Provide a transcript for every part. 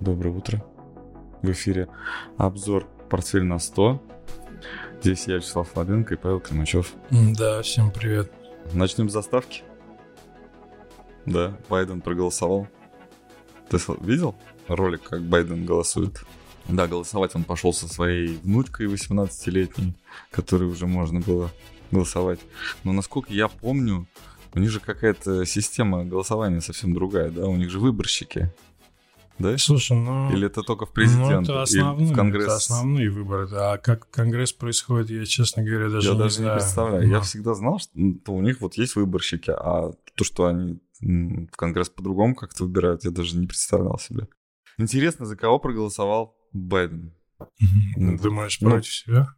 Доброе утро. В эфире обзор «Портфель на 100». Здесь я, Вячеслав Ладенко и Павел Климачев. Да, всем привет. Начнем с заставки. Да, Байден проголосовал. Ты видел ролик, как Байден голосует? Да, голосовать он пошел со своей внучкой 18-летней, которой уже можно было голосовать. Но насколько я помню, у них же какая-то система голосования совсем другая, да? У них же выборщики. Да? Слушай, ну... Или это только в президент? Ну, это основные, в Конгресс? это основные выборы. А как Конгресс происходит, я, честно говоря, даже я не даже знаю. не представляю. Но... Я всегда знал, что у них вот есть выборщики, а то, что они в Конгресс по-другому как-то выбирают, я даже не представлял себе. Интересно, за кого проголосовал Байден? Думаешь, Ну, против себя?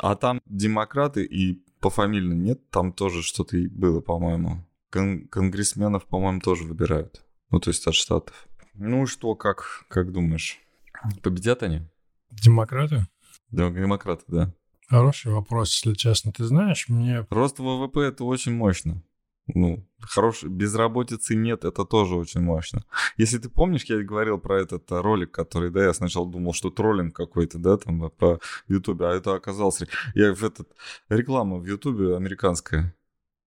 А там демократы и пофамильно нет, там тоже что-то было, по-моему. Кон- конгрессменов, по-моему, тоже выбирают. Ну, то есть от штатов. Ну что, как, как думаешь? Победят они? Демократы? Демократы, да. Хороший вопрос, если честно. Ты знаешь, мне... Рост ВВП это очень мощно. Ну, хорош... безработицы нет, это тоже очень мощно. Если ты помнишь, я говорил про этот ролик, который, да, я сначала думал, что троллинг какой-то, да, там по Ютубе, а это оказался... Я в этот... Реклама в Ютубе американская.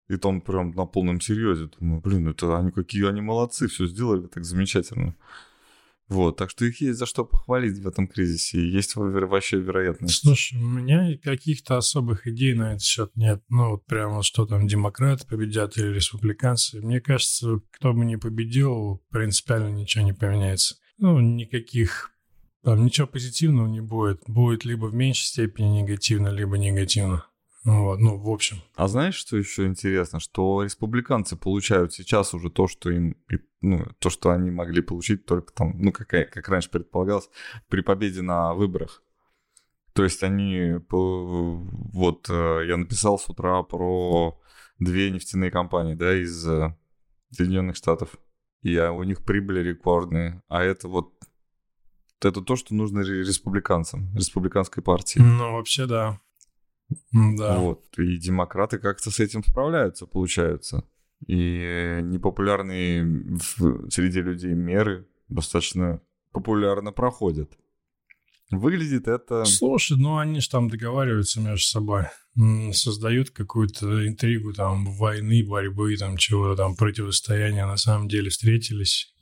И там прям на полном серьезе. Думаю, блин, это они какие они молодцы, все сделали так замечательно. Вот, так что их есть за что похвалить в этом кризисе. И есть во- вообще вероятность. Слушай, у меня каких-то особых идей на этот счет нет. Ну, вот прямо что там, демократы победят или республиканцы. Мне кажется, кто бы ни победил, принципиально ничего не поменяется. Ну, никаких... Там ничего позитивного не будет. Будет либо в меньшей степени негативно, либо негативно. Ну, вот, ну, в общем. А знаешь, что еще интересно? Что республиканцы получают сейчас уже то, что им, ну, то, что они могли получить только там, ну, как, как раньше предполагалось, при победе на выборах. То есть они, вот э, я написал с утра про две нефтяные компании, да, из э, Соединенных Штатов. И у них прибыли рекордные. А это вот это то, что нужно ре- республиканцам, республиканской партии. Ну, вообще, да. Да. Вот. И демократы как-то с этим справляются, получается. И непопулярные среди людей меры достаточно популярно проходят. Выглядит это... Слушай, ну они же там договариваются между собой, создают какую-то интригу там войны, борьбы, там чего-то там противостояния. На самом деле встретились,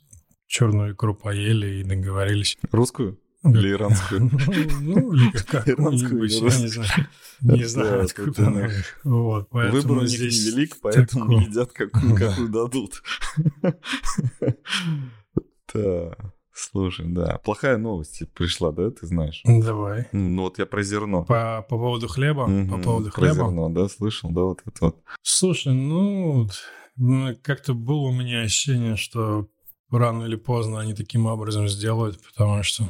черную икру поели и договорились. Русскую или иранскую? Ну, или как-нибудь, или я не знаю. Не знаю, да, откуда да. Вот, Выбор у них невелик, поэтому едят какую, Да. какую дадут. Да, слушай, да. Плохая новость пришла, да, ты знаешь? Давай. Ну вот я про зерно. По, по поводу хлеба, по поводу про хлеба. зерно, да, слышал, да, вот это вот. Слушай, ну, как-то было у меня ощущение, что рано или поздно они таким образом сделают, потому что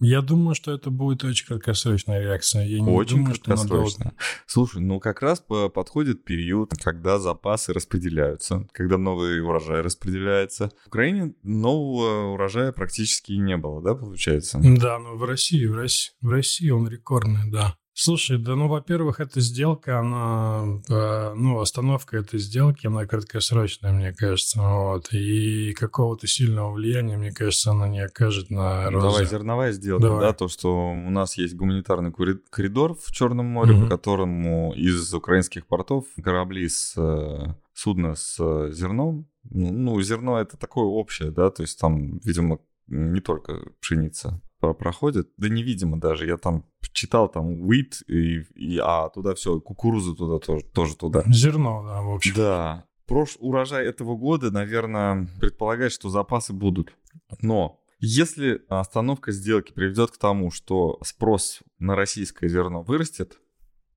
я думаю, что это будет очень краткосрочная реакция. Я не Очень думаю, что надолго. краткосрочно. Слушай, ну как раз по- подходит период, когда запасы распределяются, когда новый урожай распределяется. В Украине нового урожая практически не было, да, получается? Да, ну в России, в России, в России он рекордный, да. Слушай, да, ну, во-первых, эта сделка, она, э, ну, остановка этой сделки, она краткосрочная, мне кажется, вот, и какого-то сильного влияния, мне кажется, она не окажет на рост. Давай зерновая сделка, Давай. да, то, что у нас есть гуманитарный коридор в Черном море, Мгм. по которому из украинских портов корабли с э, судна с э, зерном, ну, ну, зерно это такое общее, да, то есть там, видимо, не только пшеница про- проходит, да невидимо даже, я там читал там wheat, и, и- а туда все, кукурузу туда тоже, тоже туда. Зерно, да, в общем. Да. Прош... Урожай этого года, наверное, предполагает, что запасы будут. Но если остановка сделки приведет к тому, что спрос на российское зерно вырастет,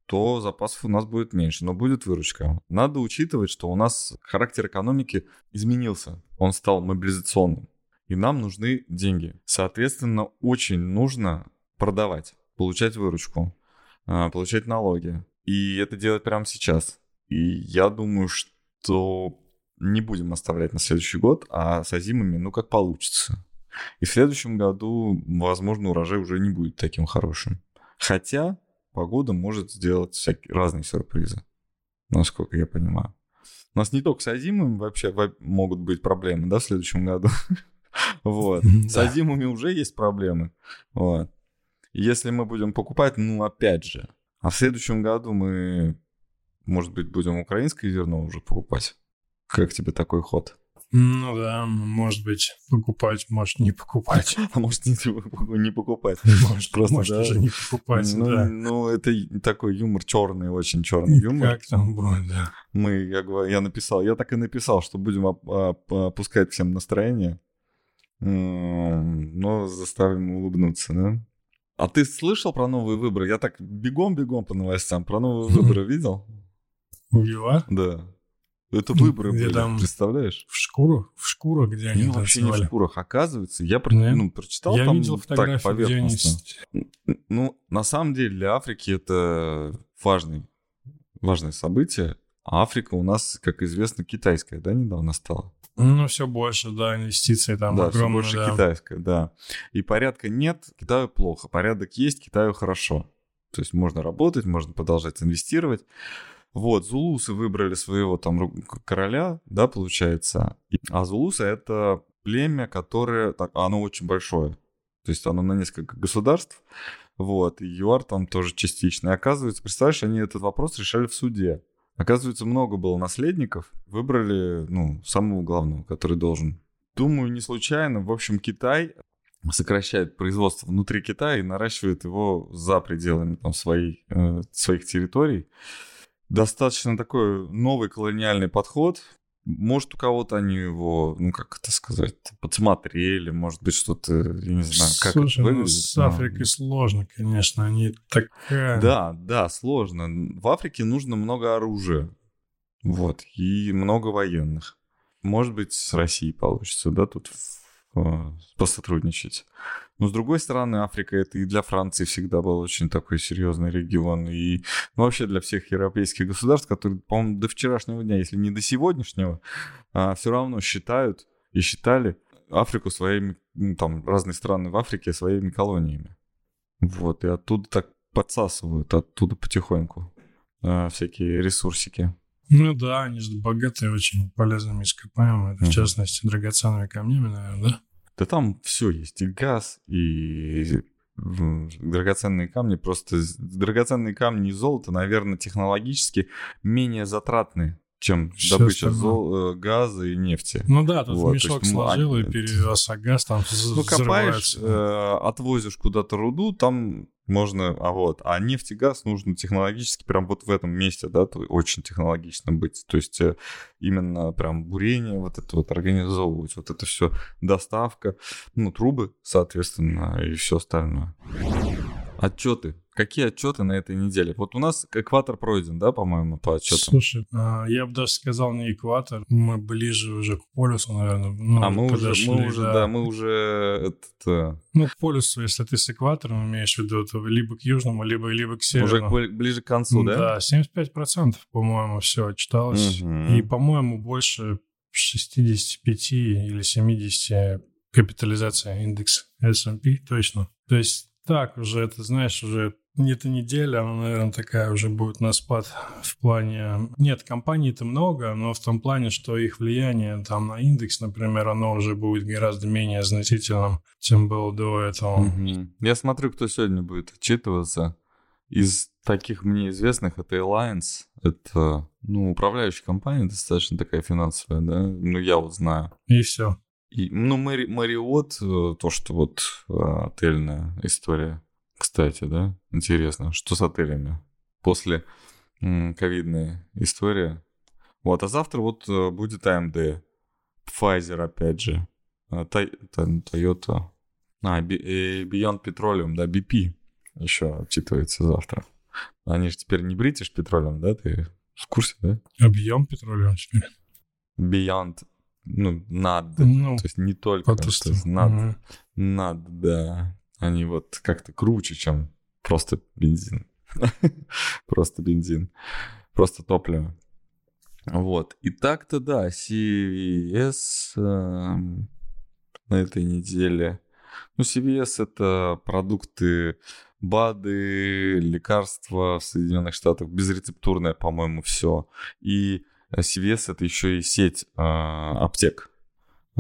то запасов у нас будет меньше, но будет выручка. Надо учитывать, что у нас характер экономики изменился. Он стал мобилизационным. И нам нужны деньги. Соответственно, очень нужно продавать, получать выручку, а, получать налоги. И это делать прямо сейчас. И я думаю, что не будем оставлять на следующий год, а с озимыми, ну, как получится. И в следующем году, возможно, урожай уже не будет таким хорошим. Хотя погода может сделать всякие разные сюрпризы, насколько я понимаю. У нас не только с озимым вообще во- могут быть проблемы, да, в следующем году. Вот. С Азимами уже есть проблемы. Вот. Если мы будем покупать, ну, опять же. А в следующем году мы, может быть, будем украинское зерно уже покупать. Как тебе такой ход? Ну да, может быть, покупать, может не покупать. А может не, не покупать. Может, просто может да? уже не покупать, ну, да. Ну, это такой юмор черный, очень черный юмор. Как там будет, да. Мы, я, я написал, я так и написал, что будем опускать всем настроение, но заставим улыбнуться, да? А ты слышал про новые выборы? Я так бегом-бегом по новостям. Про новые выборы видел? ЮА? Да. Это выборы где были, там представляешь? В шкуру? В шкуру, где они ну, вообще не в шкурах. Оказывается, я про... ну, прочитал я там видел так поверхностно. Они... Ну, на самом деле для Африки это важный, важное событие. А Африка у нас, как известно, китайская, да, недавно стала? Ну, все больше, да, инвестиций там да, огромные. все больше да. китайская, да. И порядка нет, Китаю плохо. Порядок есть, Китаю хорошо. То есть можно работать, можно продолжать инвестировать. Вот, зулусы выбрали своего там короля, да, получается. А зулусы — это племя, которое... Так, оно очень большое. То есть оно на несколько государств. Вот, и ЮАР там тоже частично. И оказывается, представляешь, они этот вопрос решали в суде. Оказывается, много было наследников. Выбрали, ну, самого главного, который должен. Думаю, не случайно. В общем, Китай сокращает производство внутри Китая и наращивает его за пределами там, своей, э, своих территорий достаточно такой новый колониальный подход. Может, у кого-то они его, ну, как это сказать, подсмотрели, может быть, что-то, я не знаю, как Слушай, это ну, выглядит. с Африкой но... сложно, конечно, они такая... Да, да, сложно. В Африке нужно много оружия, вот, и много военных. Может быть, с Россией получится, да, тут посотрудничать. Но с другой стороны, Африка это и для Франции всегда был очень такой серьезный регион. И ну, вообще для всех европейских государств, которые, по-моему, до вчерашнего дня, если не до сегодняшнего, а, все равно считают и считали Африку своими, ну, там, разные страны в Африке своими колониями. Вот, и оттуда так подсасывают, оттуда потихоньку а, всякие ресурсики. Ну да, они же богатые очень полезными ископаемыми, в частности, драгоценными камнями, наверное, да? Да там все есть, и газ, и драгоценные камни. Просто драгоценные камни и золото, наверное, технологически менее затратные чем Все добыча зол, э, газа и нефти. Ну да, тут вот, мешок есть, сложил и перевез, а газ там Ну, копаешь, э, отвозишь куда-то руду, там можно, а вот, а нефть и газ нужно технологически прям вот в этом месте, да, очень технологично быть, то есть э, именно прям бурение вот это вот организовывать, вот это все доставка, ну, трубы, соответственно, и все остальное. Отчеты. Какие отчеты на этой неделе? Вот у нас экватор пройден, да, по-моему, по отчетам? Слушай, а, я бы даже сказал не экватор, мы ближе уже к полюсу, наверное. Ну, а мы уже, мы уже, да. да, мы уже этот... Э, ну, к полюсу, если ты с экватором имеешь в виду, то либо к южному, либо, либо к северному. Уже ближе к концу, да? Да, 75%, по-моему, все отчиталось. Угу. И, по-моему, больше 65 или 70 капитализация индекса S&P, точно. То есть так уже, это знаешь, уже не эта неделя, она, наверное, такая уже будет на спад в плане... Нет, компаний-то много, но в том плане, что их влияние там на индекс, например, оно уже будет гораздо менее значительным, чем было до этого. Угу. Я смотрю, кто сегодня будет отчитываться. Из таких мне известных это Alliance, это, ну, управляющая компания, достаточно такая финансовая, да, ну, я вот знаю. И все. И, ну, Мэри, Мэриот, э, то, что вот э, отельная история, кстати, да, интересно, что с отелями после ковидная история. Вот, а завтра вот э, будет AMD, Pfizer опять же, Toyota, а, Beyond Petroleum, да, BP еще отчитывается завтра. Они же теперь не British Petroleum, да, ты в курсе, да? Объем петролеум теперь. Beyond ну, над, ну, то есть не только, то есть над, угу. над, да, они вот как-то круче, чем просто бензин, просто бензин, просто топливо. Вот, и так-то да, CVS э, на этой неделе, ну, CVS это продукты БАДы, лекарства в Соединенных Штатах, безрецептурное, по-моему, все. И CVS это еще и сеть э, аптек.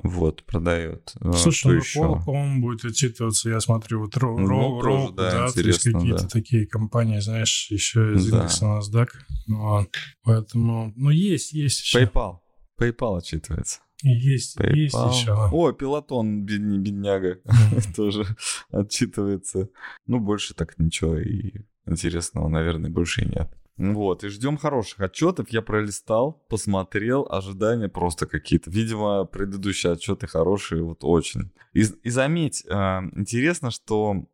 Вот, продает. А, Слушай, что ну, еще? Пол, по-моему, будет отчитываться, я смотрю, вот Ро, Ну, Ро- тоже, да, да, то есть какие-то да. такие компании, знаешь, еще из Да. индекса NASDAQ. Вот. Поэтому, ну, есть, есть еще. PayPal. PayPal отчитывается. Есть, есть PayPal. еще. О, пилотон, бедня- бедняга, тоже отчитывается. Ну, больше так ничего и интересного, наверное, больше и нет. Вот, и ждем хороших отчетов. Я пролистал, посмотрел, ожидания просто какие-то. Видимо, предыдущие отчеты хорошие, вот очень. И, и заметь, э, интересно, что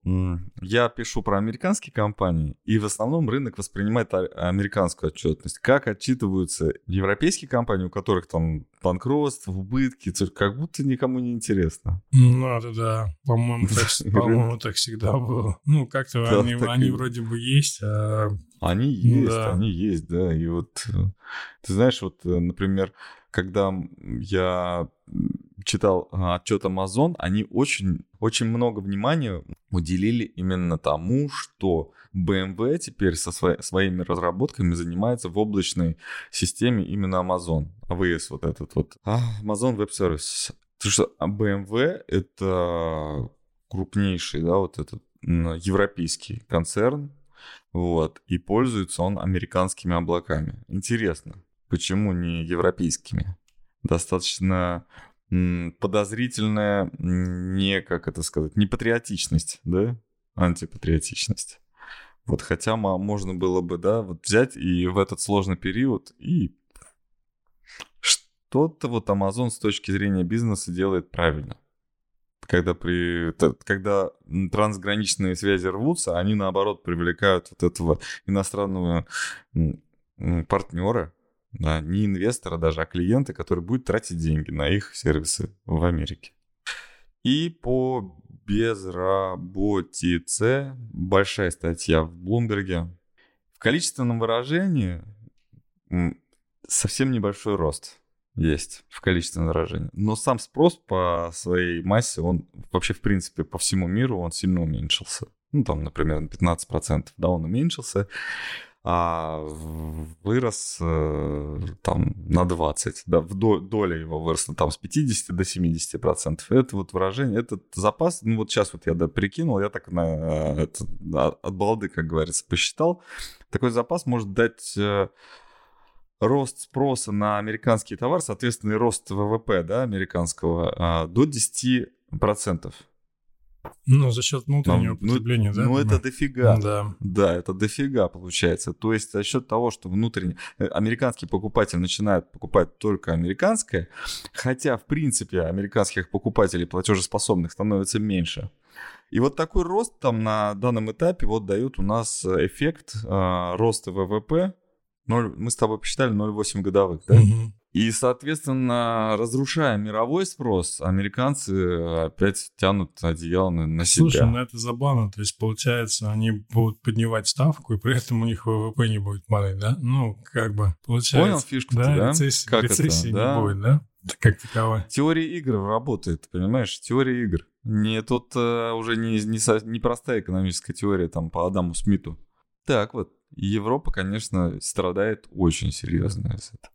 я пишу про американские компании, и в основном рынок воспринимает а- американскую отчетность. Как отчитываются европейские компании, у которых там банкротство, убытки, как будто никому не интересно. Ну, это да. По-моему, так, по-моему, так всегда было. Ну, как-то Да, они, так и- они вроде бы есть, а Они есть, Да. они есть, да. И вот, э, ты знаешь, вот, э, например, когда я читал а, отчет Amazon, они очень, очень много внимания уделили именно тому, что BMW теперь со свои- своими разработками занимается в облачной системе именно Amazon. AWS вот этот вот. А, Amazon Web Services. Потому что а, BMW — это крупнейший, да, вот этот европейский концерн, вот, и пользуется он американскими облаками. Интересно, почему не европейскими? Достаточно подозрительная, не, как это сказать, не патриотичность, да? Антипатриотичность. Вот, хотя можно было бы, да, вот взять и в этот сложный период и что-то вот Amazon с точки зрения бизнеса делает правильно. Когда, при, когда трансграничные связи рвутся, они наоборот привлекают вот этого иностранного партнера, да, не инвестора даже, а клиента, который будет тратить деньги на их сервисы в Америке. И по безработице большая статья в Блумберге. В количественном выражении совсем небольшой рост есть в количественном выражении. Но сам спрос по своей массе, он вообще, в принципе, по всему миру, он сильно уменьшился. Ну, там, например, на 15%, да, он уменьшился, а вырос э, там на 20, да, доля его выросла там с 50 до 70%. Это вот выражение, этот запас, ну вот сейчас вот я да, прикинул, я так на, э, это, от балды, как говорится, посчитал, такой запас может дать э, рост спроса на американский товар, соответственно, и рост ВВП, да, американского, а, до 10%. ну, за счет внутреннего Ну, потребления, да? Ну, это дофига. Да. Да, это дофига получается. То есть за счет того, что внутренний э, американский покупатель начинает покупать только американское, хотя в принципе американских покупателей платежеспособных становится меньше. И вот такой рост там на данном этапе вот дает у нас э, эффект э, роста ВВП. Ноль- мы с тобой посчитали 0,8 годовых, да? Мгм. И, соответственно, разрушая мировой спрос, американцы опять тянут одеяло на, на себя. Слушай, ну это забавно. То есть, получается, они будут поднимать ставку, и при этом у них ВВП не будет падать, да? Ну, как бы, получается... Понял фишку-то, да? да? Рецессии, Как это, рецессии да? не будет, да? Как таковой. Теория игр работает, понимаешь? Теория игр. Не тут э, уже не, не, не простая экономическая теория там по Адаму Смиту. Так вот, Европа, конечно, страдает очень серьезно из этого-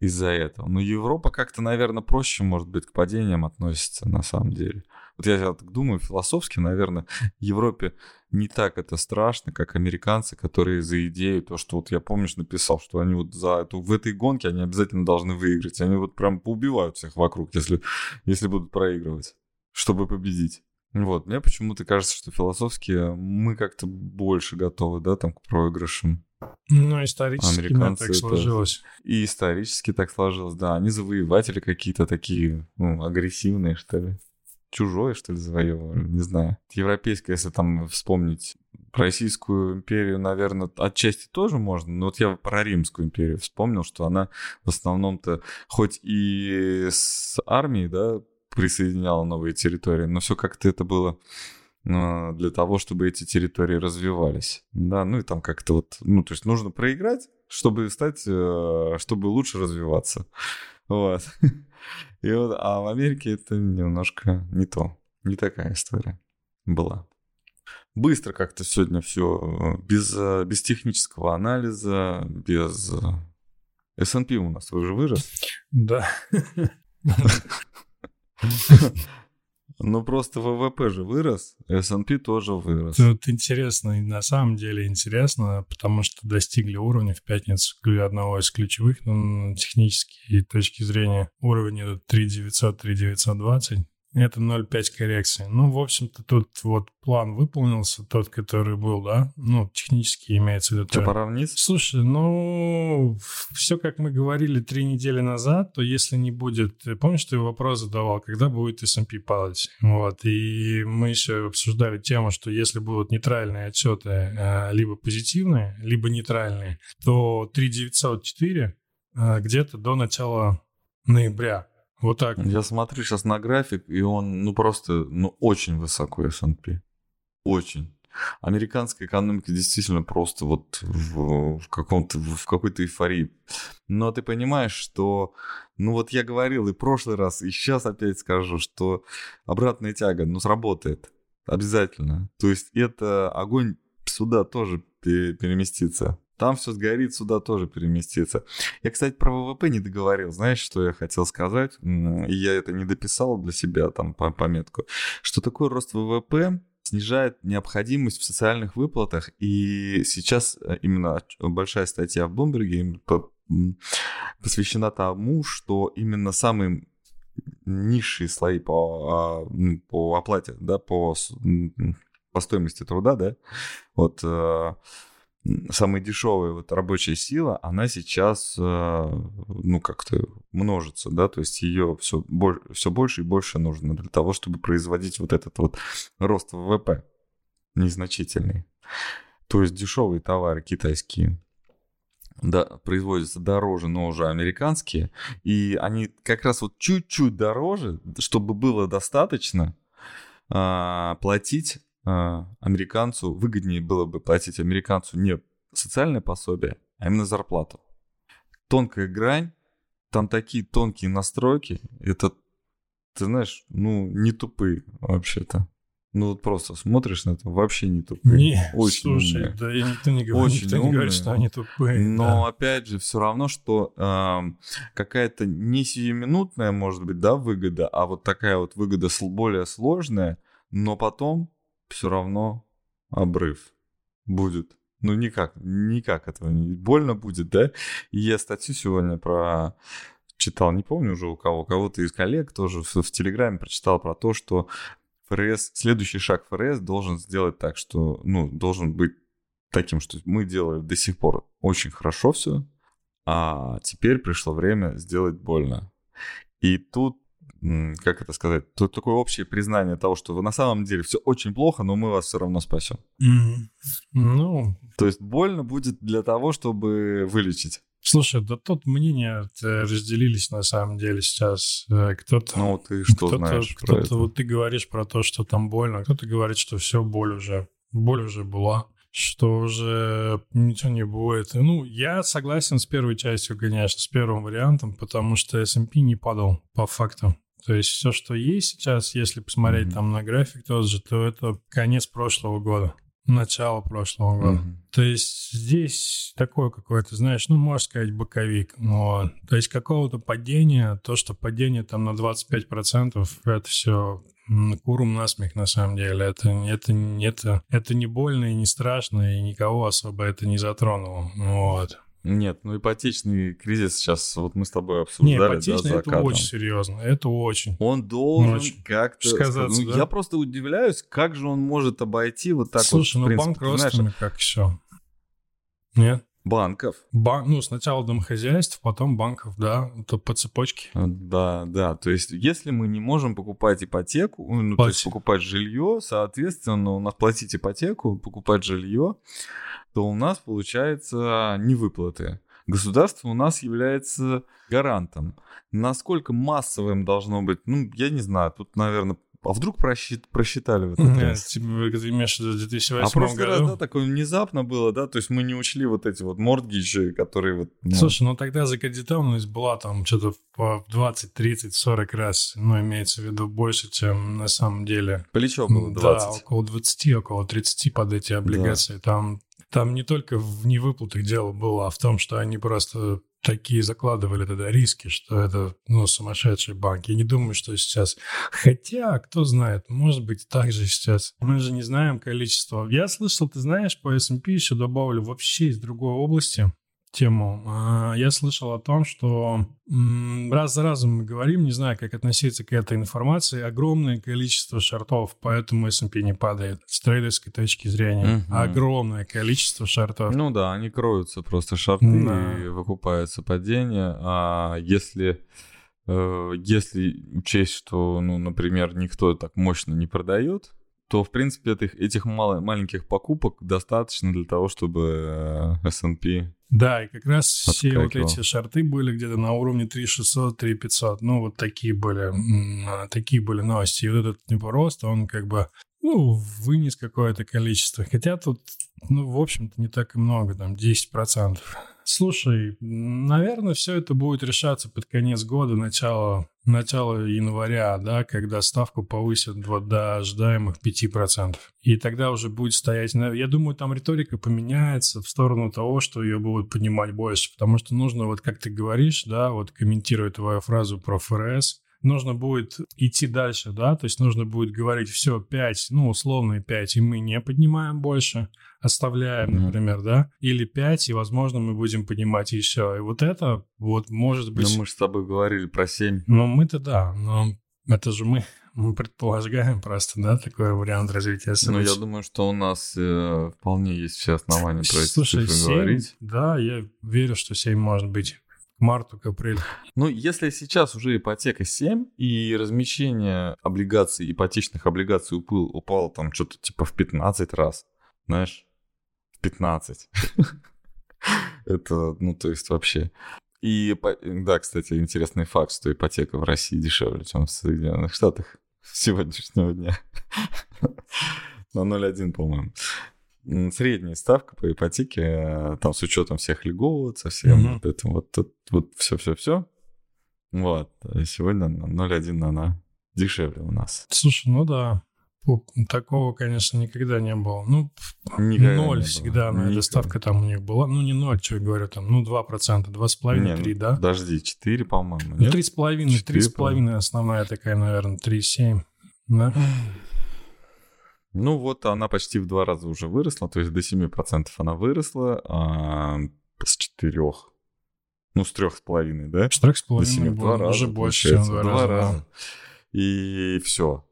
из-за этого. Но Европа как-то, наверное, проще, может быть, к падениям относится на самом деле. Вот я так думаю, философски, наверное, Европе не так это страшно, как американцы, которые за идею, то, что вот я, помнишь, написал, что они вот за эту, в этой гонке они обязательно должны выиграть. Они вот прям поубивают всех вокруг, если, если будут проигрывать, чтобы победить. Вот, мне почему-то кажется, что философски мы как-то больше готовы, да, там, к проигрышам. Ну, исторически Американцы так это- сложилось. И исторически так сложилось, да. Они завоеватели какие-то такие, ну, агрессивные, что ли. Чужое, что ли, завоевывали, не знаю. Европейское, если там вспомнить Российскую империю, наверное, отчасти тоже можно, но вот я про Римскую империю вспомнил, что она в основном-то хоть и с армией, да, присоединяла новые территории, но все как-то это было э, для того, чтобы эти территории развивались. Да, ну и там как-то вот, ну, то есть нужно проиграть, чтобы стать, э, чтобы лучше развиваться. Вот. И вот, а в Америке это немножко не то, не такая история была. Быстро как-то сегодня все, без, э, без технического анализа, без... э, S&P у нас уже вырос. Да. Ну, просто ВВП же вырос, S&P тоже вырос. Тут интересно, и на самом деле интересно, потому что достигли уровня в пятницу одного из ключевых ну, технические точки зрения уровня 3900-3920. Это 0,5 коррекции. Ну, в общем-то, тут вот план выполнился, тот, который был, да? Ну, технически имеется в виду. Что, пора вниз? Слушай, ну, все, как мы говорили три недели назад, то если не будет... Помнишь, ты вопрос задавал, когда будет S&P падать? Вот, и мы еще обсуждали тему, что если будут нейтральные отчеты, э, либо позитивные, либо нейтральные, то 3904 э, где-то до начала ноября вот так. Я смотрю сейчас на график, и он, ну, просто, ну, очень высоко S&P. Очень. Американская экономика действительно просто вот в, в каком-то, в какой-то эйфории. Но ты понимаешь, что, ну вот я говорил и в прошлый раз, и сейчас опять скажу, что обратная тяга, ну, сработает. Обязательно. То есть это огонь сюда тоже переместится. Там все сгорит, сюда тоже переместится. Я, кстати, про ВВП не договорил. Знаешь, что я хотел сказать? И я это не дописал для себя, там, по пометку. Что такое рост ВВП? снижает необходимость в социальных выплатах. И сейчас э, именно большая статья в Блумберге посвящена тому, что именно самые низшие слои по, а, по оплате, да, по, по стоимости труда, да, вот э, самая дешевая вот рабочая сила, она сейчас, э, ну, как-то множится, да, то есть ее все, все больше и больше нужно для того, чтобы производить вот этот вот рост ВВП незначительный. То есть дешевые товары китайские, да, производятся дороже, но уже американские, и они как раз вот чуть-чуть дороже, чтобы было достаточно а, платить американцу, выгоднее было бы платить американцу не социальное пособие, а именно зарплату. Тонкая грань, там такие тонкие настройки, это, ты знаешь, ну, не тупые вообще-то. Ну вот просто смотришь на это, вообще не тупые. Не, очень слушай, умные. да я никто не говорит, очень никто умные, не говорит, что они тупые. Но да. опять же, все равно, что э, какая-то не сиюминутная, может быть, да, выгода, а вот такая вот выгода более сложная, но потом все равно обрыв будет. Ну, никак, никак этого не больно будет, да? И я статью сегодня про читал, не помню уже у кого, кого-то из коллег тоже в, в Телеграме прочитал про то, что ФРС, следующий шаг ФРС должен сделать так, что, ну, должен быть таким, что мы делали до сих пор очень хорошо все, а теперь пришло время сделать больно. И тут как это сказать, тут такое общее признание того, что на самом деле все очень плохо, но мы вас все равно спасем. Mm-hmm. Ну, то есть больно будет для того, чтобы вылечить. Слушай, да тут мнения разделились на самом деле сейчас. Э, кто-то... Ну, ты что кто-то, знаешь кто-то, про это? Вот ты говоришь про то, что там больно, кто-то говорит, что все, боль уже, боль уже была что уже ничего не будет. Ну, я согласен с первой частью, конечно, с первым вариантом, потому что S&P не падал по факту. То есть все, что есть сейчас, если посмотреть mm-hmm. там на график тот же, то это конец прошлого года, начало прошлого года. Mm-hmm. То есть здесь такое какое-то, знаешь, ну, можно сказать, боковик. Вот. То есть какого-то падения, то, что падение там на 25%, это все курум насмех на самом деле. Это, это, это, это не больно и не страшно, и никого особо это не затронуло. Вот. Нет, ну ипотечный кризис сейчас, вот мы с тобой обсуждали. Не, ипотечный да, это очень серьезно, это очень. Он должен очень. как-то сказаться. Ну, да? Я просто удивляюсь, как же он может обойти вот так Слушай, вот. Слушай, ну знаешь, как все. Нет? Банков. Бан... Ну, сначала домохозяйств, потом банков, да, то по цепочке. Да, да. То есть, если мы не можем покупать ипотеку, ну, то есть покупать жилье, соответственно, у нас платить ипотеку, покупать жилье, то у нас получается невыплаты. Государство у нас является гарантом. Насколько массовым должно быть, ну, я не знаю, тут, наверное, а вдруг просчит, просчитали в этот раз? Типа, ты имеешь в виду 2008 а просто году? раз, да, такое внезапно было, да, то есть мы не учли вот эти вот мордгиджи, которые вот... Ну... Слушай, ну тогда закредитованность была там что-то по 20, 30, 40 раз, ну, имеется в виду больше, чем на самом деле. Плечо было 20. Да, около 20, около 30 под эти облигации. Да. Там там не только в невыплатах дело было, а в том, что они просто такие закладывали тогда риски, что это, ну, сумасшедший банк. Я не думаю, что сейчас... Хотя, кто знает, может быть, так же сейчас. Мы же не знаем количество. Я слышал, ты знаешь, по S&P еще добавили вообще из другой области тему. А, я слышал о том, что раз за разом мы говорим, не знаю, как относиться к этой информации, огромное количество шартов, поэтому S&P не падает с трейдерской точки зрения. Угу. Огромное количество шартов. Ну да, они кроются просто шарты да. и выкупаются падения. А если э, если учесть, что, ну, например, никто так мощно не продает, то, в принципе, этих, этих мал- маленьких покупок достаточно для того, чтобы э, S&P да, и как раз все вот эти шарты были где-то на уровне 3600, 3500. Ну, вот такие были, такие были новости. И вот этот рост, он как бы, ну, вынес какое-то количество. Хотя тут, ну, в общем-то, не так и много, там, 10%. Слушай, наверное, все это будет решаться под конец года, начало, начало января, да, когда ставку повысят вот до ожидаемых 5%. И тогда уже будет стоять... Я думаю, там риторика поменяется в сторону того, что ее будут поднимать больше, потому что нужно, вот как ты говоришь, да, вот комментируя твою фразу про ФРС, нужно будет идти дальше, да, то есть нужно будет говорить, все, 5, ну, условные 5, и мы не поднимаем больше, оставляем, mm-hmm. например, да, или 5, и, возможно, мы будем поднимать еще. И вот это вот может быть... Ну, мы же с тобой говорили про 7. Ну, мы-то да, но это же мы, мы предполагаем просто, да, такой вариант развития событий. Ну, я думаю, что у нас э, вполне есть все основания про Слушай, эти цифры 7, говорить. Да, я верю, что 7 может быть марту к апрелю. Ну, если сейчас уже ипотека 7 и размещение облигаций, ипотечных облигаций упал, упало там что-то типа в 15 раз, знаешь, в 15. Это, ну, то есть вообще. И, да, кстати, интересный факт, что ипотека в России дешевле, чем в Соединенных Штатах сегодняшнего дня. На 0,1, по-моему средняя ставка по ипотеке, э, там с учетом всех льгот, со всем mm-hmm. вот этим, вот, вот, вот все-все-все. Вот, сегодня 0,1 она дешевле у нас. Слушай, ну да, Такого, конечно, никогда не было. Ну, никогда ноль всегда, но доставка там у них была. Ну, не ноль, что я говорю, там, ну, 2%, 2,5-3, ну, да? Подожди, 4, по-моему, Ну, 3,5, 3,5 основная такая, наверное, 3,7, да? Ну вот она почти в два раза уже выросла, то есть до 7% она выросла, а с 4, ну с 3,5, да? С 3,5 до 7, два раза, уже больше, чем два, два раза. раза. И все.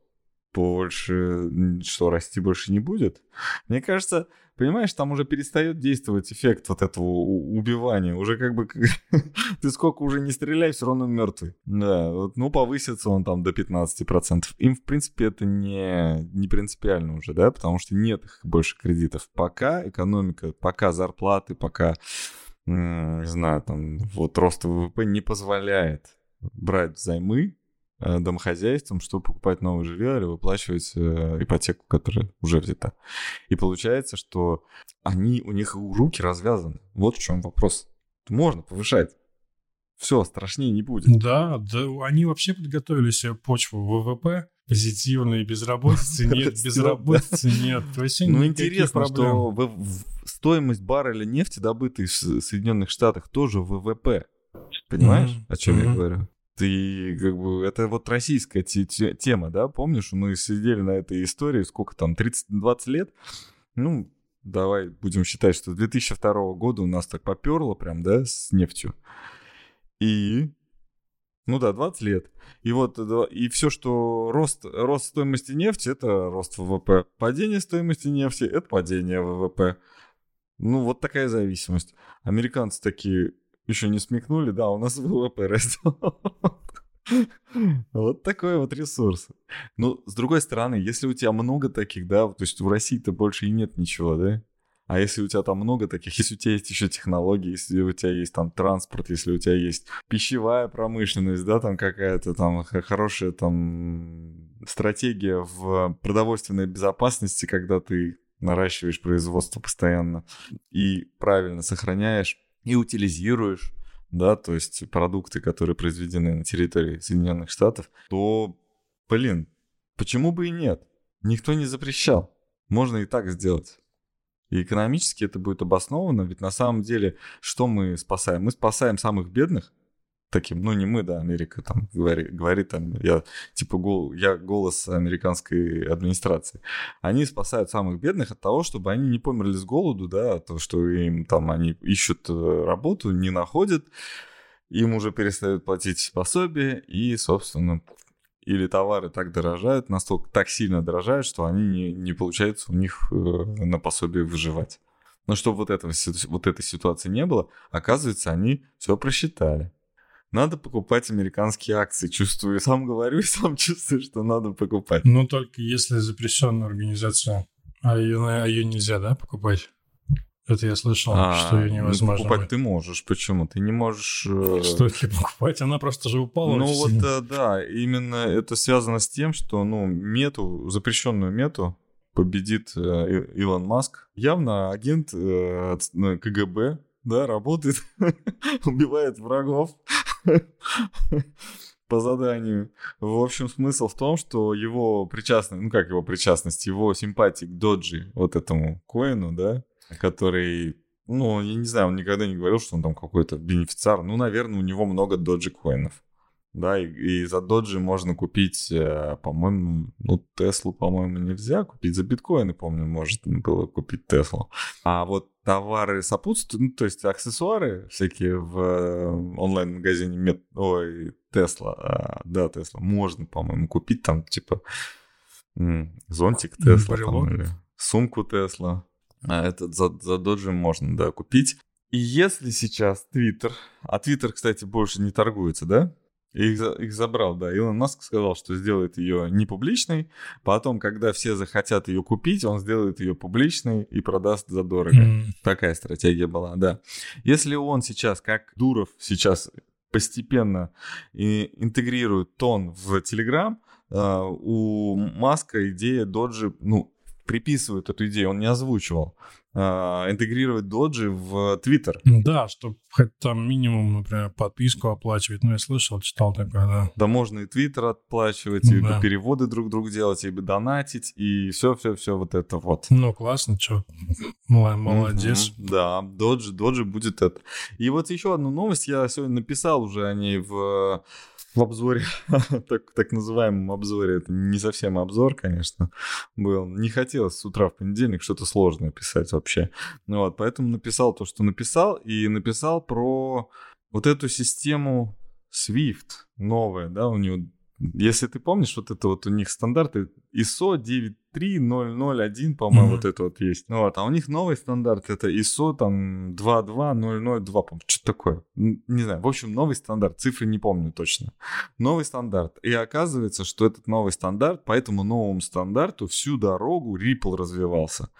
Больше, что расти больше не будет. Мне кажется, понимаешь, там уже перестает действовать эффект вот этого убивания. Уже как бы ты сколько уже не стреляй, все равно мертвый. Да, вот, ну повысится он там до 15%. Им, в принципе, это не, не принципиально уже, да, потому что нет их больше кредитов. Пока экономика, пока зарплаты, пока, не знаю, там вот рост ВВП не позволяет брать взаймы, Э, домохозяйствам, чтобы покупать новое жилье или выплачивать э, ипотеку, которая уже взята. И получается, что они, у них руки развязаны. Вот в чем вопрос. Можно повышать. Все, страшнее не будет. Да, да, они вообще подготовили себе почву ВВП позитивной, безработицы нет, безработицы нет. Ну, интересно, что стоимость барреля нефти, добытой в Соединенных Штатах, тоже ВВП. Понимаешь, о чем я говорю? Ты как бы это вот российская тема, да, помнишь, мы сидели на этой истории, сколько там, 30-20 лет, ну, давай будем считать, что с 2002 года у нас так поперло прям, да, с нефтью. И, ну да, 20 лет. И вот, и все, что рост, рост стоимости нефти, это рост ВВП. Падение стоимости нефти, это падение ВВП. Ну, вот такая зависимость. Американцы такие, еще не смекнули, да, у нас ВВП растет. Вот такой вот ресурс. Ну, с другой стороны, если у тебя много таких, да, то есть в России-то больше и нет ничего, да? А если у тебя там много таких, если у тебя есть еще технологии, если у тебя есть там транспорт, если у тебя есть пищевая промышленность, да, там какая-то там хорошая там стратегия в продовольственной безопасности, когда ты наращиваешь производство постоянно и правильно сохраняешь и утилизируешь, да, то есть продукты, которые произведены на территории Соединенных Штатов, то, блин, почему бы и нет? Никто не запрещал. Можно и так сделать. И экономически это будет обосновано, ведь на самом деле, что мы спасаем? Мы спасаем самых бедных, таким, ну не мы, да, Америка там говорит, говорит там, я типа гол, я голос американской администрации. Они спасают самых бедных от того, чтобы они не померли с голоду, да, того, что им там они ищут э, работу, не находят, им уже перестают платить пособие, и, собственно, или товары так дорожают, настолько так сильно дорожают, что они не, не получается у них э, на пособие выживать. Но чтобы вот, этого, вот этой ситуации не было, оказывается, они все просчитали. Надо покупать американские акции. Чувствую, сам говорю, сам чувствую, что надо покупать. Ну, только если запрещенная организация. А ее, а ее нельзя, да, покупать? Это я слышал, а, что ее невозможно. покупать быть. ты можешь. Почему? Ты не можешь... Э, Стоит ли покупать? Она просто же упала. Ну вот сильно. да, именно это связано с тем, что ну мету, запрещенную мету победит э, Илон Маск. Явно агент э, КГБ, да, работает, убивает врагов по заданию. В общем, смысл в том, что его причастность, ну как его причастность, его симпатии к доджи, вот этому коину, да, который, ну, я не знаю, он никогда не говорил, что он там какой-то бенефициар. Ну, наверное, у него много доджи коинов. Да, и, и за доджи можно купить, э, по-моему, ну, Теслу, по-моему, нельзя купить. За биткоины, помню, может было купить Теслу. А вот товары сопутствуют, ну, то есть аксессуары всякие в э, онлайн-магазине Мет... Ой, Тесла, а, да, Тесла, можно, по-моему, купить там, типа, зонтик Тесла, или сумку Тесла. А этот за, за доджи можно, да, купить. И если сейчас Твиттер, а Твиттер, кстати, больше не торгуется, да? Их, их забрал, да. Илон Маск сказал, что сделает ее не публичной. Потом, когда все захотят ее купить, он сделает ее публичной и продаст за дорого. Мм. Такая стратегия была, да. Если он сейчас, как Дуров сейчас постепенно и интегрирует тон в Телеграм, а, у Маска идея доджи, ну, приписывают эту идею, он не озвучивал, интегрировать доджи в Твиттер. Да, чтобы хоть там минимум, например, подписку оплачивать. Ну, я слышал, читал такое, да. Да можно и Твиттер оплачивать, и да. переводы друг другу делать, и донатить, и все-все-все вот это вот. Ну, классно, что, молодец. Да, доджи, доджи будет это. И вот еще одну новость я сегодня написал уже о ней в в обзоре, так, так называемом обзоре, это не совсем обзор, конечно, был. Не хотелось с утра в понедельник что-то сложное писать вообще. Ну вот, поэтому написал то, что написал, и написал про вот эту систему Swift новая, да, у него если ты помнишь, вот это вот у них стандарты ISO 93001, по-моему, mm-hmm. вот это вот есть. Ну, вот, а у них новый стандарт, это ISO там 22002, по-моему, что такое. Не знаю, в общем, новый стандарт, цифры не помню точно. Новый стандарт. И оказывается, что этот новый стандарт, по этому новому стандарту всю дорогу Ripple развивался.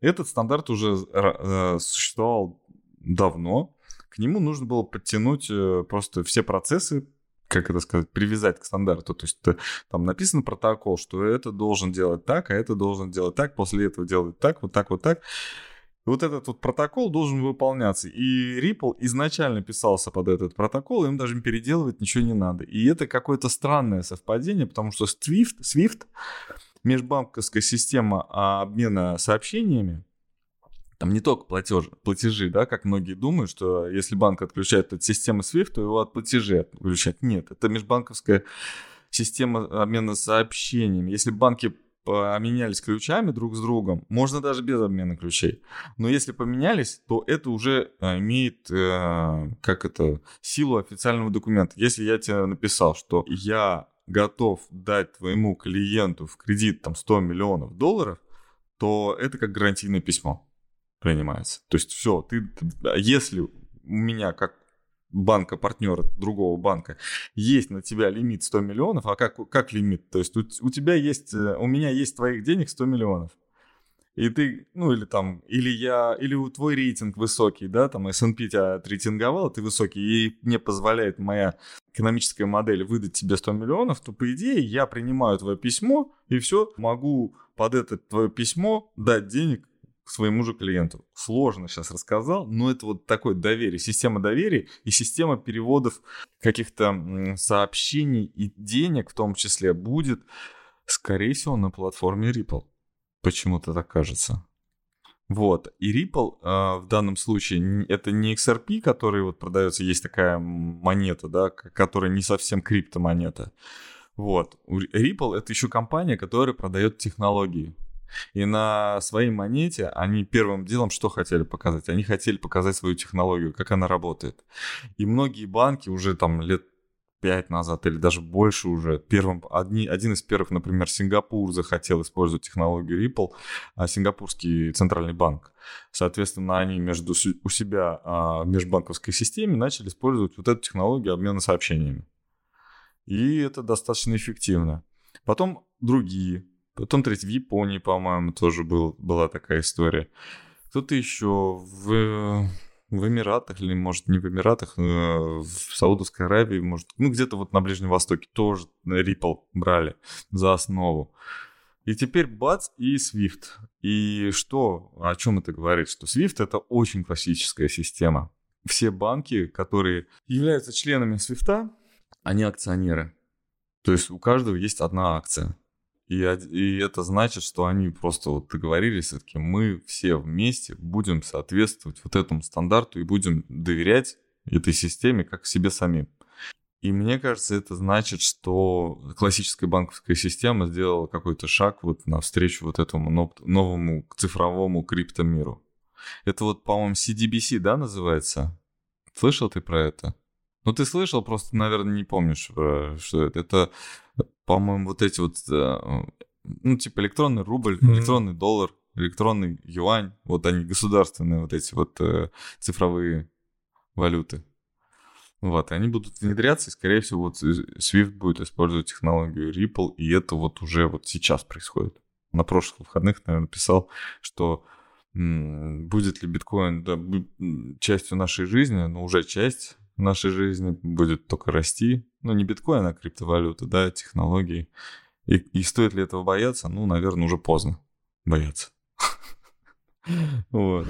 Этот стандарт уже э, существовал давно, к нему нужно было подтянуть э, просто все процессы как это сказать, привязать к стандарту. То есть там написан протокол, что это должен делать так, а это должен делать так, после этого делать так, вот так, вот так. Вот этот вот протокол должен выполняться. И Ripple изначально писался под этот протокол, им даже переделывать ничего не надо. И это какое-то странное совпадение, потому что Swift, Swift межбанковская система обмена сообщениями, там не только платеж, платежи, да, как многие думают, что если банк отключает от системы SWIFT, то его от платежей отключать. Нет, это межбанковская система обмена сообщениями. Если банки поменялись ключами друг с другом, можно даже без обмена ключей. Но если поменялись, то это уже э, имеет, э, как это, силу официального документа. Если я тебе написал, что я готов дать твоему клиенту в кредит там 100 миллионов долларов, то это как гарантийное письмо принимается. То есть все, ты, если у меня как банка, партнера другого банка, есть на тебя лимит 100 миллионов, а как, как лимит? То есть у, у тебя есть, э, у меня есть твоих денег 100 миллионов. И ты, ну или там, или я, или у твой рейтинг высокий, да, там S&P тебя отрейтинговал, ты высокий, и мне позволяет моя экономическая модель выдать тебе 100 миллионов, то по идее я принимаю твое письмо и все, могу под это твое письмо дать денег своему же клиенту. Сложно сейчас рассказал, но это вот такое доверие, система доверия и система переводов каких-то сообщений и денег в том числе будет, скорее всего, на платформе Ripple. Почему-то так кажется. Вот. И Ripple э, в данном случае это не XRP, который вот продается, есть такая монета, да, которая не совсем криптомонета. Вот. Ripple это еще компания, которая продает технологии. И на своей монете они первым делом что хотели показать? Они хотели показать свою технологию, как она работает. И многие банки уже там лет пять назад или даже больше уже. Первым, одни, один из первых, например, Сингапур захотел использовать технологию Ripple, а сингапурский центральный банк. Соответственно, они между у себя а, в межбанковской системе начали использовать вот эту технологию обмена сообщениями. И это достаточно эффективно. Потом другие. Потом третий в Японии, по-моему, тоже был, была такая история. Кто-то еще в в Эмиратах, или, может, не в Эмиратах, э, в Саудовской Аравии, может, ну, где-то вот на Ближнем Востоке тоже Ripple брали за основу. И теперь бац и Swift. И что, о чем это говорит? Что Swift это очень классическая система. Все банки, которые являются членами Swift, они акционеры. То есть у каждого есть одна акция. И, и это значит, что они просто вот договорились, все-таки мы все вместе будем соответствовать вот этому стандарту и будем доверять этой системе как себе самим. И мне кажется, это значит, что классическая банковская система сделала какой-то шаг вот навстречу вот этому новому цифровому криптомиру. Это вот, по-моему, CDBC, да, называется? Слышал ты про это? Ну, ты слышал, просто, наверное, не помнишь, э, что это. Это по-моему, вот эти вот, э, ну, типа электронный рубль, mm-hmm. электронный доллар, электронный юань, вот они государственные вот эти вот э, цифровые валюты. Вот, они будут внедряться, и, скорее всего, вот SWIFT будет использовать технологию Ripple, и это вот уже вот сейчас происходит. На прошлых выходных, наверное, писал, что м- будет ли биткоин да, частью нашей жизни, но уже часть нашей жизни будет только расти, ну, не биткоин, а криптовалюта, да, технологии. И, и стоит ли этого бояться? Ну, наверное, уже поздно бояться. Вот.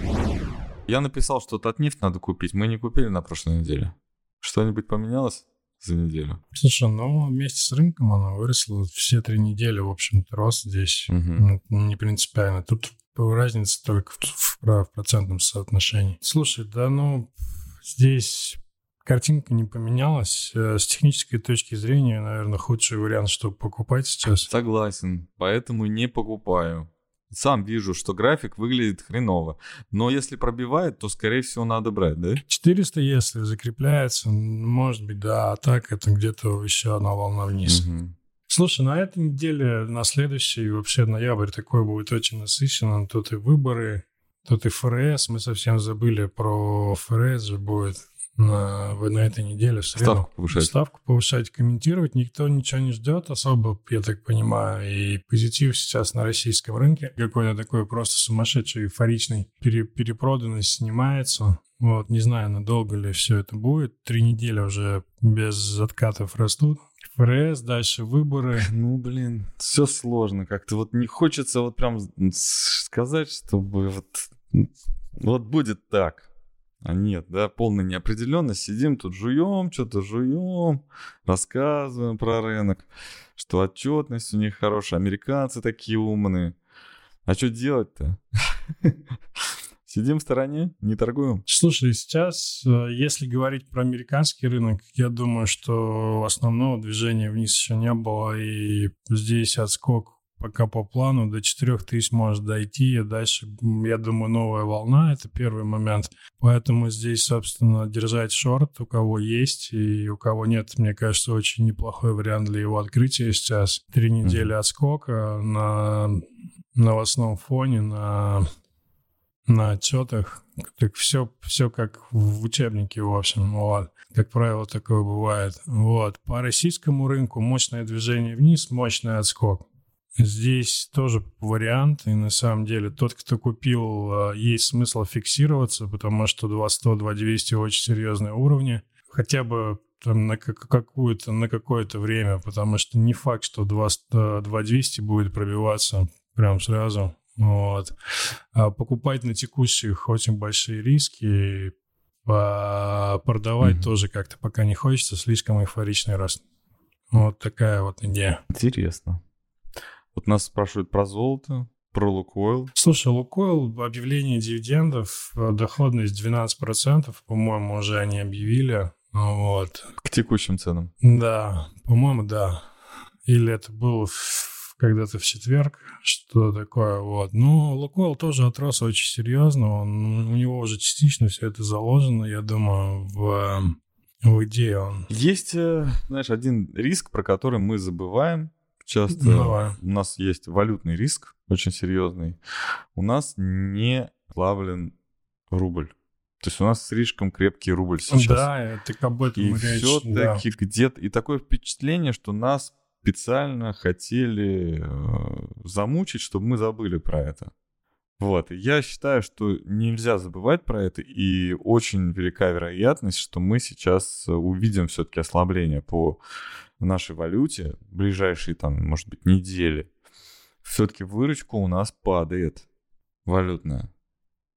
Я написал, что Татнефть надо купить. Мы не купили на прошлой неделе. Что-нибудь поменялось за неделю? Слушай, ну вместе с рынком она выросла все три недели, в общем-то, рост здесь. Угу. Не принципиально. Тут разница только в, в, в процентном соотношении. Слушай, да ну здесь картинка не поменялась. Э, с технической точки зрения, наверное, худший вариант, чтобы покупать сейчас. Согласен, поэтому не покупаю. Сам вижу, что график выглядит хреново. Но если пробивает, то, скорее всего, надо брать, да? 400, если закрепляется, может быть, да. А так это где-то еще одна волна вниз. Угу. Слушай, на этой неделе, на следующей, вообще ноябрь такой будет очень насыщенный. Тут и выборы, тут и ФРС. Мы совсем забыли про ФРС же будет на, на этой неделе в среду. Ставку повышать. Ставку повышать, комментировать. Никто ничего не ждет особо, я так понимаю. И позитив сейчас на российском рынке какой-то такой просто сумасшедший, эйфоричный. Пере, перепроданность снимается. Вот, не знаю, надолго ли все это будет. Три недели уже без откатов растут. ФРС, дальше выборы. Ну, блин, все сложно как-то. Вот не хочется вот прям сказать, чтобы вот, вот будет так. А нет, да, полная неопределенность. Сидим тут, жуем, что-то жуем, рассказываем про рынок, что отчетность у них хорошая, американцы такие умные. А что делать-то? Сидим в стороне, не торгуем. Слушай, сейчас, э, если говорить про американский рынок, я думаю, что основного движения вниз еще не было, и здесь отскок пока по плану до 4000 может дойти, и дальше, я думаю, новая волна, это первый момент. Поэтому здесь, собственно, держать шорт, у кого есть и у кого нет, мне кажется, очень неплохой вариант для его открытия сейчас. Три недели отскока на новостном фоне, на на отчетах. Так все, все как в учебнике, в общем. Вот. Как правило, такое бывает. Вот. По российскому рынку мощное движение вниз, мощный отскок. Здесь тоже вариант, и на самом деле тот, кто купил, а, есть смысл фиксироваться, потому что 2100, 2200 очень серьезные уровни, хотя бы там на какую-то, на какое-то время, потому что не факт, что 2200 будет пробиваться прям сразу. Вот. А покупать на текущих очень большие риски, а продавать mm-hmm. тоже как-то пока не хочется, слишком эйфоричный рост. Вот такая вот идея. Интересно. Вот нас спрашивают про золото. Про Лукойл? Слушай, Лукойл, объявление дивидендов, э, доходность 12%, по-моему, уже они объявили. Вот. К текущим ценам? Да, по-моему, да. Или это было в, когда-то в четверг, что такое, вот. Ну, Лукойл тоже отрос очень серьезно, он, у него уже частично все это заложено, я думаю, в, в идее он. Есть, э, знаешь, один риск, про который мы забываем, часто Давай. у нас есть валютный риск, очень серьезный. У нас не плавлен рубль. То есть у нас слишком крепкий рубль сейчас. Да, это об этом и речь. все-таки да. где-то... И такое впечатление, что нас специально хотели э, замучить, чтобы мы забыли про это. Вот, я считаю, что нельзя забывать про это, и очень велика вероятность, что мы сейчас увидим все-таки ослабление по нашей валюте в ближайшие, там, может быть, недели. Все-таки выручка у нас падает, валютная,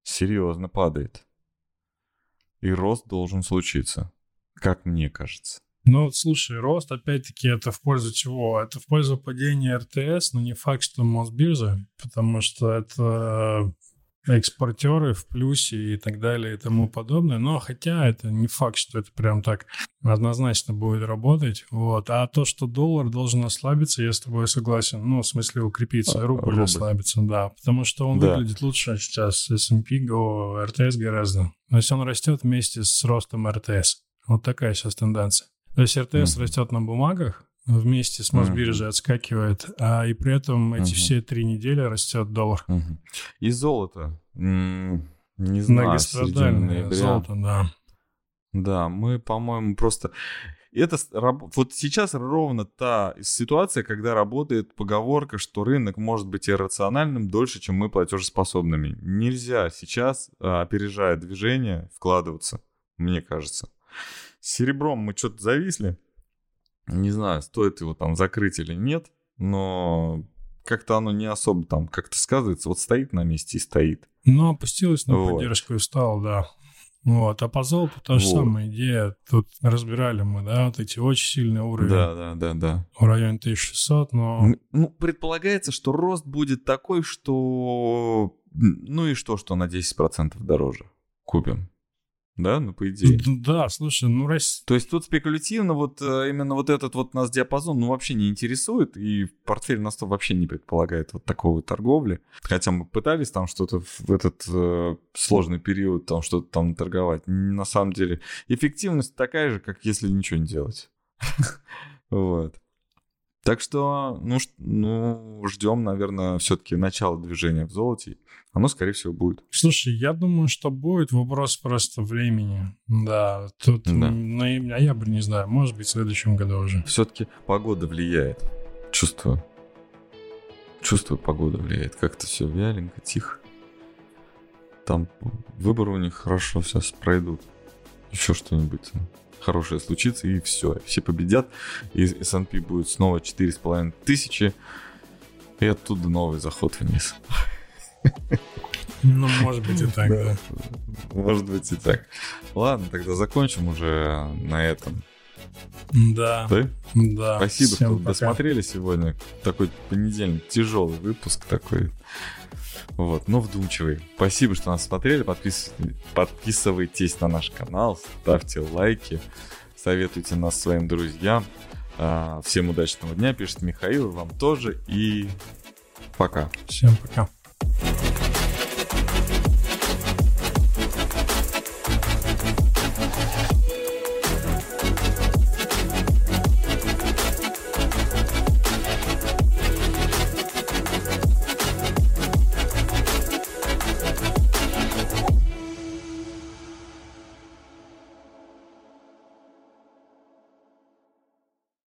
серьезно падает. И рост должен случиться, как мне кажется. Ну, слушай, рост, опять-таки, это в пользу чего? Это в пользу падения РТС, но не факт, что Мосбиржа, потому что это экспортеры в плюсе и так далее и тому подобное. Но хотя это не факт, что это прям так однозначно будет работать. Вот. А то, что доллар должен ослабиться, я с тобой согласен. Ну, в смысле укрепиться, А, рубль, рубль. ослабится, да. Потому что он Да. выглядит лучше сейчас S&P, го РТС гораздо. То есть он растет вместе с ростом РТС. Вот такая сейчас тенденция. То есть РТС Мгм. растет на бумагах, вместе с Мосбиржей отскакивает, а и при этом эти Мгм. все три недели растет доллар. Мгм. И золото. М, Не знаю, Многострадальное золото, да. Да, мы, по-моему, просто... Это вот сейчас ровно та ситуация, когда работает поговорка, что рынок может быть иррациональным дольше, чем мы платежеспособными. Нельзя сейчас, а, опережая движение, вкладываться, мне кажется. С серебром мы что-то зависли. Не знаю, стоит его там закрыть или нет, но как-то оно не особо там как-то сказывается. Вот стоит на месте и стоит. Но опустилась на Вот. поддержку и встала, да. Вот. А по золоту та же Вот. самая идея. Тут разбирали мы, да, вот эти очень сильные уровни Да, да, да, да. в районе 1600, но... Ну, предполагается, что рост будет такой, что... Ну и что, что на 10% дороже купим. Да, ну по идее. Да, слушай, ну Россия... То есть тут спекулятивно вот э, именно вот этот вот нас диапазон ну вообще не интересует, и портфель нас то вообще не предполагает вот такого торговли. Хотя мы пытались там что-то в этот э, сложный период там что-то там торговать. На самом деле эффективность такая же, как если ничего не делать. Вот. Так что, ну, ну ждем, наверное, все-таки начала движения в золоте. Оно, скорее всего, будет. Слушай, я думаю, что будет вопрос просто времени. Да, тут Да. м, ноя- ноябрь, не знаю, может быть, в следующем году уже. Все-таки погода влияет. Чувствую. Чувствую, погода влияет. Как-то все вяленько, тихо. Там выборы у них хорошо сейчас пройдут. Еще что-нибудь хорошее случится, и все. Все победят. И S&P будет снова 4,5 тысячи. И оттуда новый заход вниз. Ну, может быть, и так, Да. да. Может быть и так. Ладно, тогда закончим уже на этом. Да, Да? да. Спасибо, Всем что пока. досмотрели сегодня. Такой понедельник, тяжелый выпуск такой. Вот, но вдумчивый. Спасибо, что нас смотрели. Подпис- Подписывайтесь на наш канал, ставьте лайки, советуйте нас своим друзьям. А, Всем удачного дня, пишет Михаил, вам тоже. И пока. Всем пока.